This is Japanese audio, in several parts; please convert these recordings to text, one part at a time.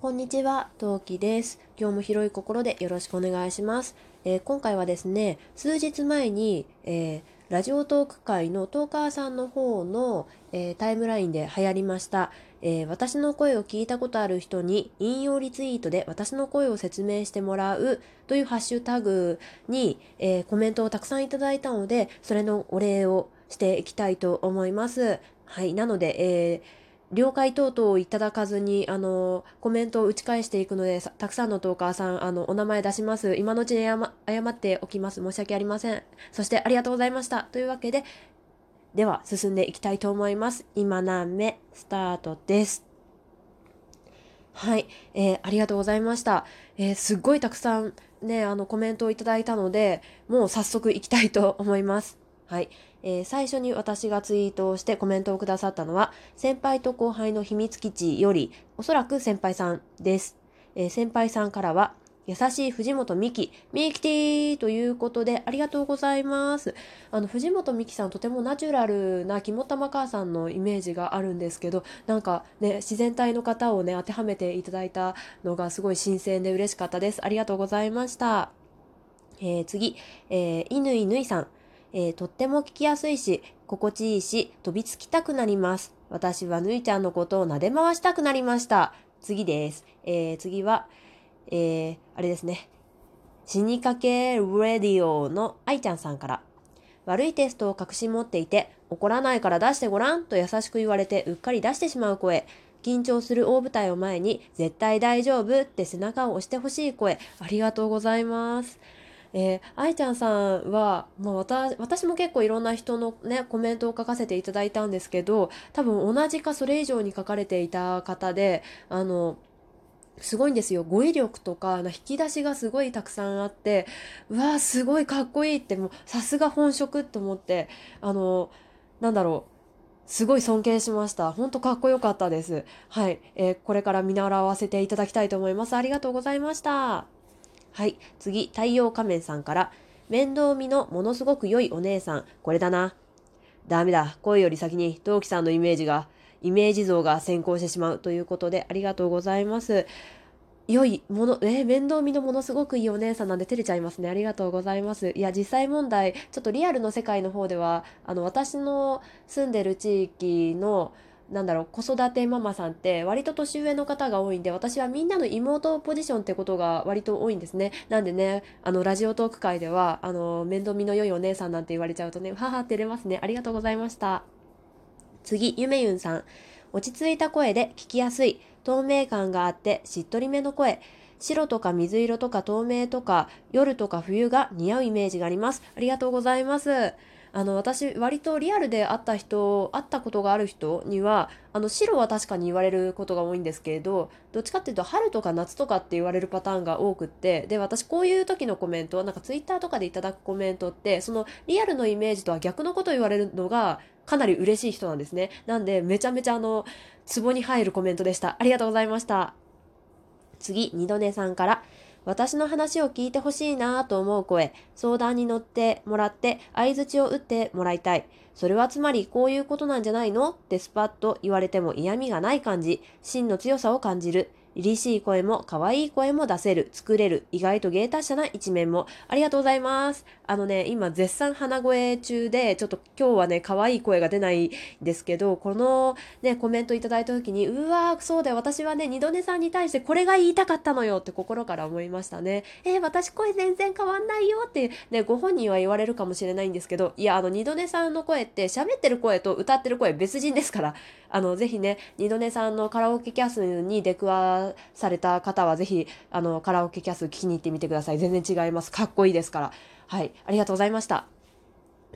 こんにちは、トウキです。今日も広い心でよろしくお願いします。えー、今回はですね、数日前に、えー、ラジオトーク界のトーカーさんの方の、えー、タイムラインで流行りました、え私の声を聞いたことある人に引用リツイートで私の声を説明してもらうというハッシュタグに、えコメントをたくさんいただいたので、それのお礼をしていきたいと思います。はい、なので、えー了解等々をいただかずに、あの、コメントを打ち返していくので、たくさんのトーカーさん、あの、お名前出します。今のうちに謝っておきます。申し訳ありません。そしてありがとうございました。というわけで、では、進んでいきたいと思います。今何目、スタートです。はい、えー、ありがとうございました。えー、すっごいたくさんね、あの、コメントをいただいたので、もう早速いきたいと思います。はい。えー、最初に私がツイートをしてコメントをくださったのは、先輩と後輩の秘密基地より、おそらく先輩さんです。えー、先輩さんからは、優しい藤本美希、ミキティということで、ありがとうございます。あの、藤本美希さん、とてもナチュラルな肝玉母さんのイメージがあるんですけど、なんかね、自然体の方をね、当てはめていただいたのがすごい新鮮で嬉しかったです。ありがとうございました。えー、次、えー、犬犬さん。えー、とっても聞きやすいし、心地いいし、飛びつきたくなります。私はぬいちゃんのことを撫で回したくなりました。次です。えー、次は、えー、あれですね。死にかけレディオの愛ちゃんさんから。悪いテストを隠し持っていて、怒らないから出してごらんと優しく言われてうっかり出してしまう声。緊張する大舞台を前に、絶対大丈夫って背中を押してほしい声。ありがとうございます。えー、愛ちゃんさんは、まあ、私も結構いろんな人のねコメントを書かせていただいたんですけど多分同じかそれ以上に書かれていた方であのすごいんですよ語彙力とか引き出しがすごいたくさんあってうわーすごいかっこいいってもうさすが本職と思ってあのなんだろうすごい尊敬しました。ほんとかっこよかったです。はい、えー、これから見習わせていただきたいと思います。ありがとうございました。はい。次、太陽仮面さんから、面倒見のものすごく良いお姉さん、これだな。ダメだ。声より先に、陶器さんのイメージが、イメージ像が先行してしまうということで、ありがとうございます。良いもの、えー、面倒見のものすごくいいお姉さんなんで照れちゃいますね。ありがとうございます。いや、実際問題、ちょっとリアルの世界の方では、あの、私の住んでる地域の、なんだろう子育てママさんって割と年上の方が多いんで私はみんなの妹ポジションってことが割と多いんですね。なんでねあのラジオトーク界ではあの面倒見の良いお姉さんなんて言われちゃうとね母照れますね。ありがとうございました。次ゆめゆんさん。落ち着いた声で聞きやすい。透明感があってしっとりめの声。白とか水色とか透明とか夜とか冬が似合うイメージがあります。ありがとうございます。あの私割とリアルで会った人会ったことがある人にはあの白は確かに言われることが多いんですけれどどっちかっていうと春とか夏とかって言われるパターンが多くってで私こういう時のコメントなんかツイッターとかでいただくコメントってそのリアルのイメージとは逆のことを言われるのがかなり嬉しい人なんですね。なんでめちゃめちゃあのツボに入るコメントでした。ありがとうございました。次二度寝さんから。私の話を聞いてほしいなと思う声、相談に乗ってもらって相槌を打ってもらいたい。それはつまりこういうことなんじゃないの？ってスパッと言われても嫌味がない感じ、真の強さを感じる。凛々しい声も可愛い声も出せる、作れる、意外と芸達者な一面も。ありがとうございます。あのね、今絶賛鼻声中で、ちょっと今日はね、可愛い声が出ないんですけど、このね、コメントいただいた時に、うわー、そうだよ、私はね、二度寝さんに対してこれが言いたかったのよって心から思いましたね。えー、私声全然変わんないよって、ね、ご本人は言われるかもしれないんですけど、いや、あの、二度寝さんの声って喋ってる声と歌ってる声別人ですから、あの、ぜひね、二度寝さんのカラオケキャスに出くわされた方は、ぜひ、あの、カラオケキャス聞きに行ってみてください。全然違います。かっこいいですから。はい、ありがとうございました。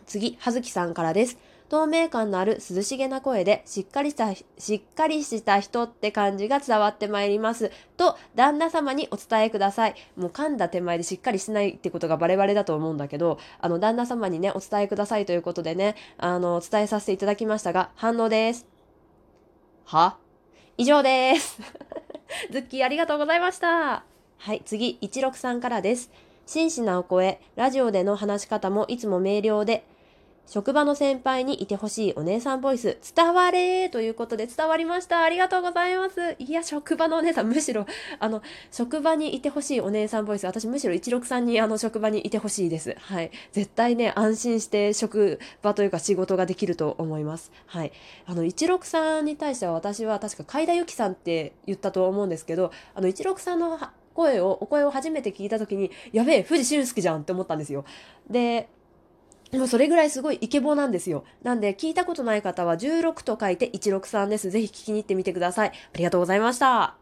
次、はずきさんからです。透明感のある涼しげな声で、しっかりした、しっかりした人って感じが伝わってまいります。と、旦那様にお伝えください。もう噛んだ手前でしっかりしないってことがバレバレだと思うんだけど、あの、旦那様にね、お伝えくださいということでね、あの、伝えさせていただきましたが、反応です。は？以上です。ズッキーありがとうございました。はい、次、16さんからです。真摯なお声、ラジオでの話し方もいつも明瞭で、職場の先輩にいてほしいお姉さんボイス伝われということで伝わりました。ありがとうございます。いや職場のお姉さんむしろあの職場にいてほしいお姉さんボイス私むしろ16さんにあの職場にいてほしいです。はい。絶対ね安心して職場というか仕事ができると思います。はい。あの16さんに対しては私は確か海田由紀さんって言ったと思うんですけどあの16さんの声をお声を初めて聞いた時にやべえ藤俊介じゃんって思ったんですよ。ででもそれぐらいすごいイケボなんですよ。なんで聞いたことない方は16と書いて163です。ぜひ聞きに行ってみてください。ありがとうございました。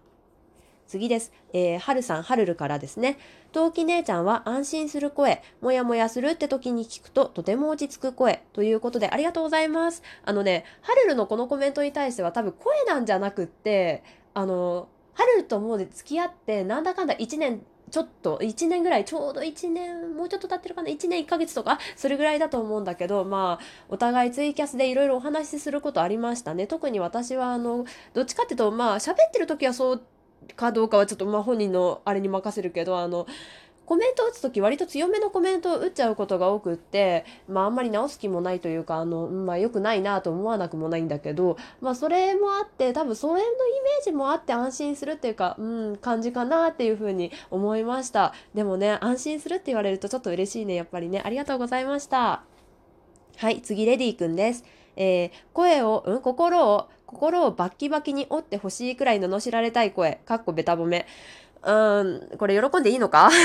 次です。えー、はるさん、はるるからですね。陶器姉ちゃんは安心する声、もやもやするって時に聞くととても落ち着く声ということでありがとうございます。あのね、はるるのこのコメントに対しては多分声なんじゃなくって、あの、はるるともうで付き合ってなんだかんだ1年ちょっと1年ぐらいちょうど1年もうちょっと経ってるかな？1年1ヶ月とか？それぐらいだと思うんだけどまあお互いツイキャスでいろいろお話しすることありましたね。特に私はあのどっちかっていうとまあ喋ってる時はそうかどうかはちょっとまあ本人のあれに任せるけどあのコメントを打つ時割と強めのコメントを打っちゃうことが多くって、まああんまり直す気もないというか、あの、まあ良くないなと思わなくもないんだけど、まあそれもあって、多分それのイメージもあって安心するっていうか、うん、感じかなっていうふうに思いました。でもね、安心するって言われるとちょっと嬉しいね、やっぱりね。ありがとうございました。はい、次、レディーくんです。えー、声を、うん、心を、心をバッキバキに折ってほしいくらい罵られたい声、かっこベタ褒め。うん、これ喜んでいいのか？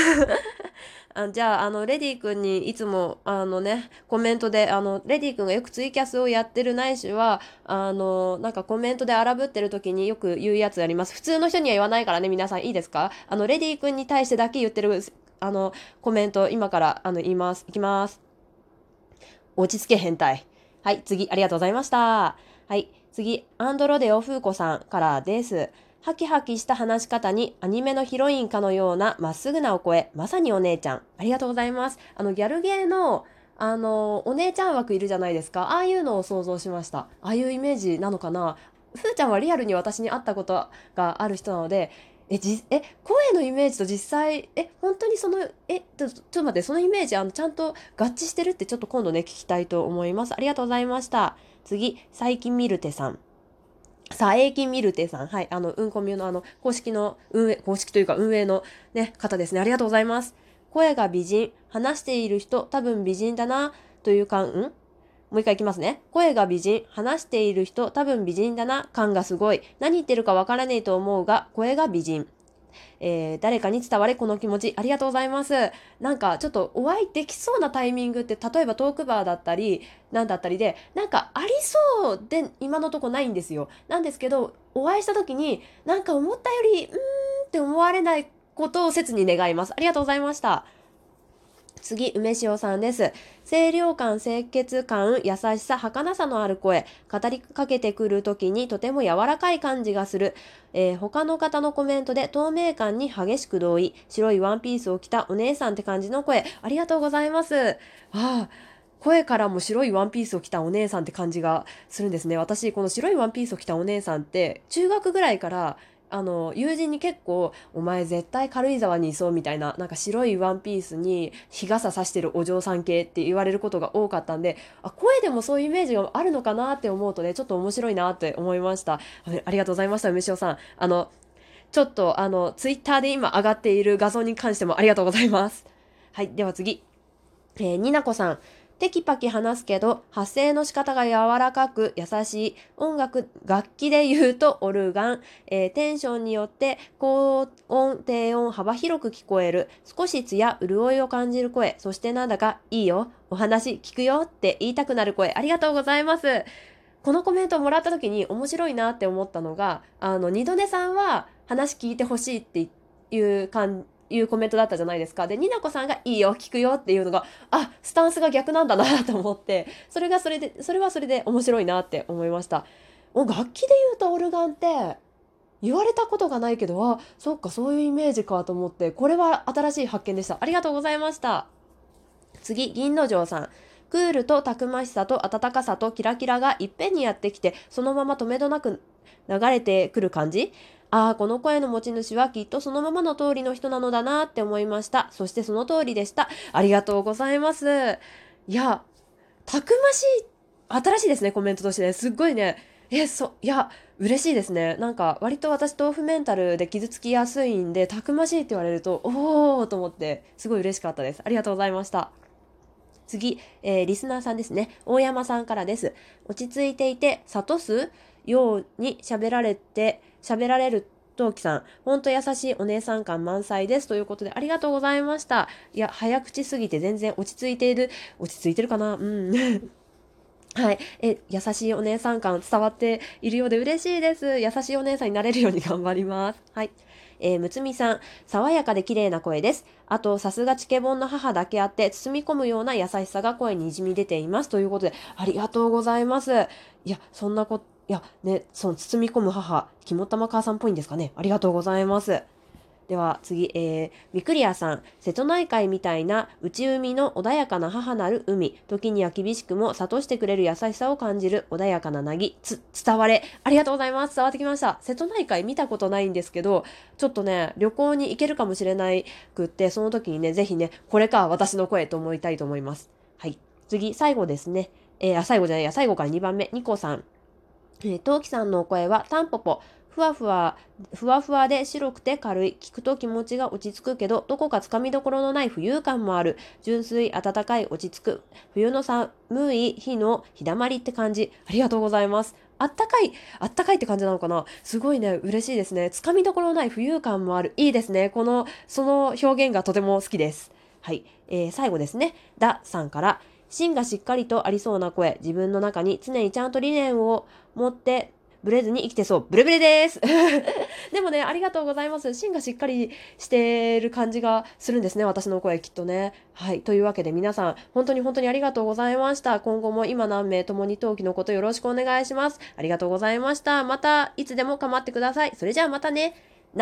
あじゃあ、あの、レディ君にいつも、あのね、コメントで、あの、レディ君がよくツイキャスをやってるないしは、あの、なんかコメントで荒ぶってる時によく言うやつあります。普通の人には言わないからね、皆さんいいですか？あの、レディ君に対してだけ言ってる、あの、コメント、今から、あの、言います。いきます。落ち着け変態。はい、次、ありがとうございました。はい、次、アンドロデオ・フーコさんからです。ハキハキした話し方にアニメのヒロインかのようなまっすぐなお声、まさにお姉ちゃん。ありがとうございます。あの、ギャルゲーの、あの、お姉ちゃん枠いるじゃないですか。ああいうのを想像しました。ああいうイメージなのかな。ふーちゃんはリアルに私に会ったことがある人なので、え、じ、え、声のイメージと実際、え、本当にその、え、ちょっと待って、そのイメージ、あの、ちゃんと合致してるってちょっと今度ね、聞きたいと思います。ありがとうございました。次、最近ミルテさん。さあ、エイキンミルテさん。はい。あの、うんこみゅのあの、公式の運営、公式というか運営のね、方ですね。ありがとうございます。声が美人。話している人、多分美人だな、という感、ん？もう一回いきますね。声が美人。話している人、多分美人だな、感がすごい。何言ってるかわからねえと思うが、声が美人。えー、誰かに伝われこの気持ちありがとうございます。なんかちょっとお会いできそうなタイミングって例えばトークバーだったりなんだったりでなんかありそうで今のとこないんですよ。なんですけどお会いした時になんか思ったよりうーんって思われないことを切に願います。ありがとうございました。次、梅塩さんです。清涼感、清潔感、優しさ、儚さのある声、語りかけてくるときにとても柔らかい感じがする。えー、他の方のコメントで透明感に激しく同意。白いワンピースを着たお姉さんって感じの声、ありがとうございます。ああ。声からも白いワンピースを着たお姉さんって感じがするんですね。私、この白いワンピースを着たお姉さんって、中学ぐらいからあの友人に結構「お前絶対軽井沢にいそう」みたいななんか白いワンピースに日傘さしてるお嬢さん系って言われることが多かったんであ声でもそういうイメージがあるのかなって思うとねちょっと面白いなって思いました。ありがとうございました梅塩さん。あのちょっとあのツイッターで今上がっている画像に関してもありがとうございます。はいでは次。えー、になこさん。テキパキ話すけど、発声の仕方が柔らかく優しい。音楽、楽器で言うとオルガン。えー、テンションによって高音、低音幅広く聞こえる。少し艶、潤いを感じる声。そしてなんだか、いいよ、お話聞くよって言いたくなる声。ありがとうございます。このコメントをもらった時に面白いなって思ったのが、あの、二度寝さんは話聞いてほしいっていう感じ、いうコメントだったじゃないですか。で、になこさんがいいよ、聞くよっていうのが、あ、スタンスが逆なんだなと思って、それがそれで、それはそれで面白いなって思いました。楽器で言うとオルガンって、言われたことがないけど、あ、そっか、そういうイメージかと思って、これは新しい発見でした。ありがとうございました。次、銀之丞さん。クールとたくましさと温かさとキラキラがいっぺんにやってきて、そのまま止めどなく流れてくる感じ？ああ、この声の持ち主はきっとそのままの通りの人なのだなって思いました。そしてその通りでした。ありがとうございます。いや、たくましい、新しいですね、コメントとしてね。すっごいね、え、そ、いや、嬉しいですね。なんか、割と私、豆腐メンタルで傷つきやすいんで、たくましいって言われると、おーと思って、すごい嬉しかったです。ありがとうございました。次、えー、リスナーさんですね。大山さんからです。落ち着いていて、諭す？ように喋られて、喋られる陶器さん、ほんと優しいお姉さん感満載です。ということで、ありがとうございました。いや、早口すぎて全然落ち着いている、落ち着いてるかな？うん。はい。え、優しいお姉さん感伝わっているようで嬉しいです。優しいお姉さんになれるように頑張ります。はい。えー、むつみさん、爽やかで綺麗な声です。あと、さすがチケボンの母だけあって、包み込むような優しさが声に滲み出ています。ということで、ありがとうございます。いや、そんなこと、いや、ね、その包み込む母、肝玉母さんっぽいんですかね。ありがとうございます。では次、えー、ミクリアさん、瀬戸内海みたいな内海の穏やかな母なる海、時には厳しくも諭してくれる優しさを感じる穏やかななぎ、つ、伝われ。ありがとうございます。伝わってきました。瀬戸内海見たことないんですけど、ちょっとね、旅行に行けるかもしれないくって、その時にね、ぜひね、これか私の声と思いたいと思います。はい。次、最後ですね。えー、あ、最後じゃないや、最後から2番目、ニコさん。えー、トウキさんのお声はタンポポ。ふわふわ、ふわふわで白くて軽い。聞くと気持ちが落ち着くけど、どこかつかみどころのない浮遊感もある。純粋、暖かい、落ち着く。冬の寒い日の日だまりって感じ。ありがとうございます。あったかい、あったかいって感じなのかな？すごいね、嬉しいですね。つかみどころのない浮遊感もある。いいですね。この、その表現がとても好きです。はい。えー、最後ですね。ださんから、芯がしっかりとありそうな声、自分の中に常にちゃんと理念を持ってブレずに生きてそう。ブレブレです。でもね、ありがとうございます。芯がしっかりしてる感じがするんですね。私の声きっとね。はい。というわけで皆さん、本当に本当にありがとうございました。今後も今何名共に陶器のことよろしくお願いします。ありがとうございました。また、いつでも構ってください。それじゃあまたね。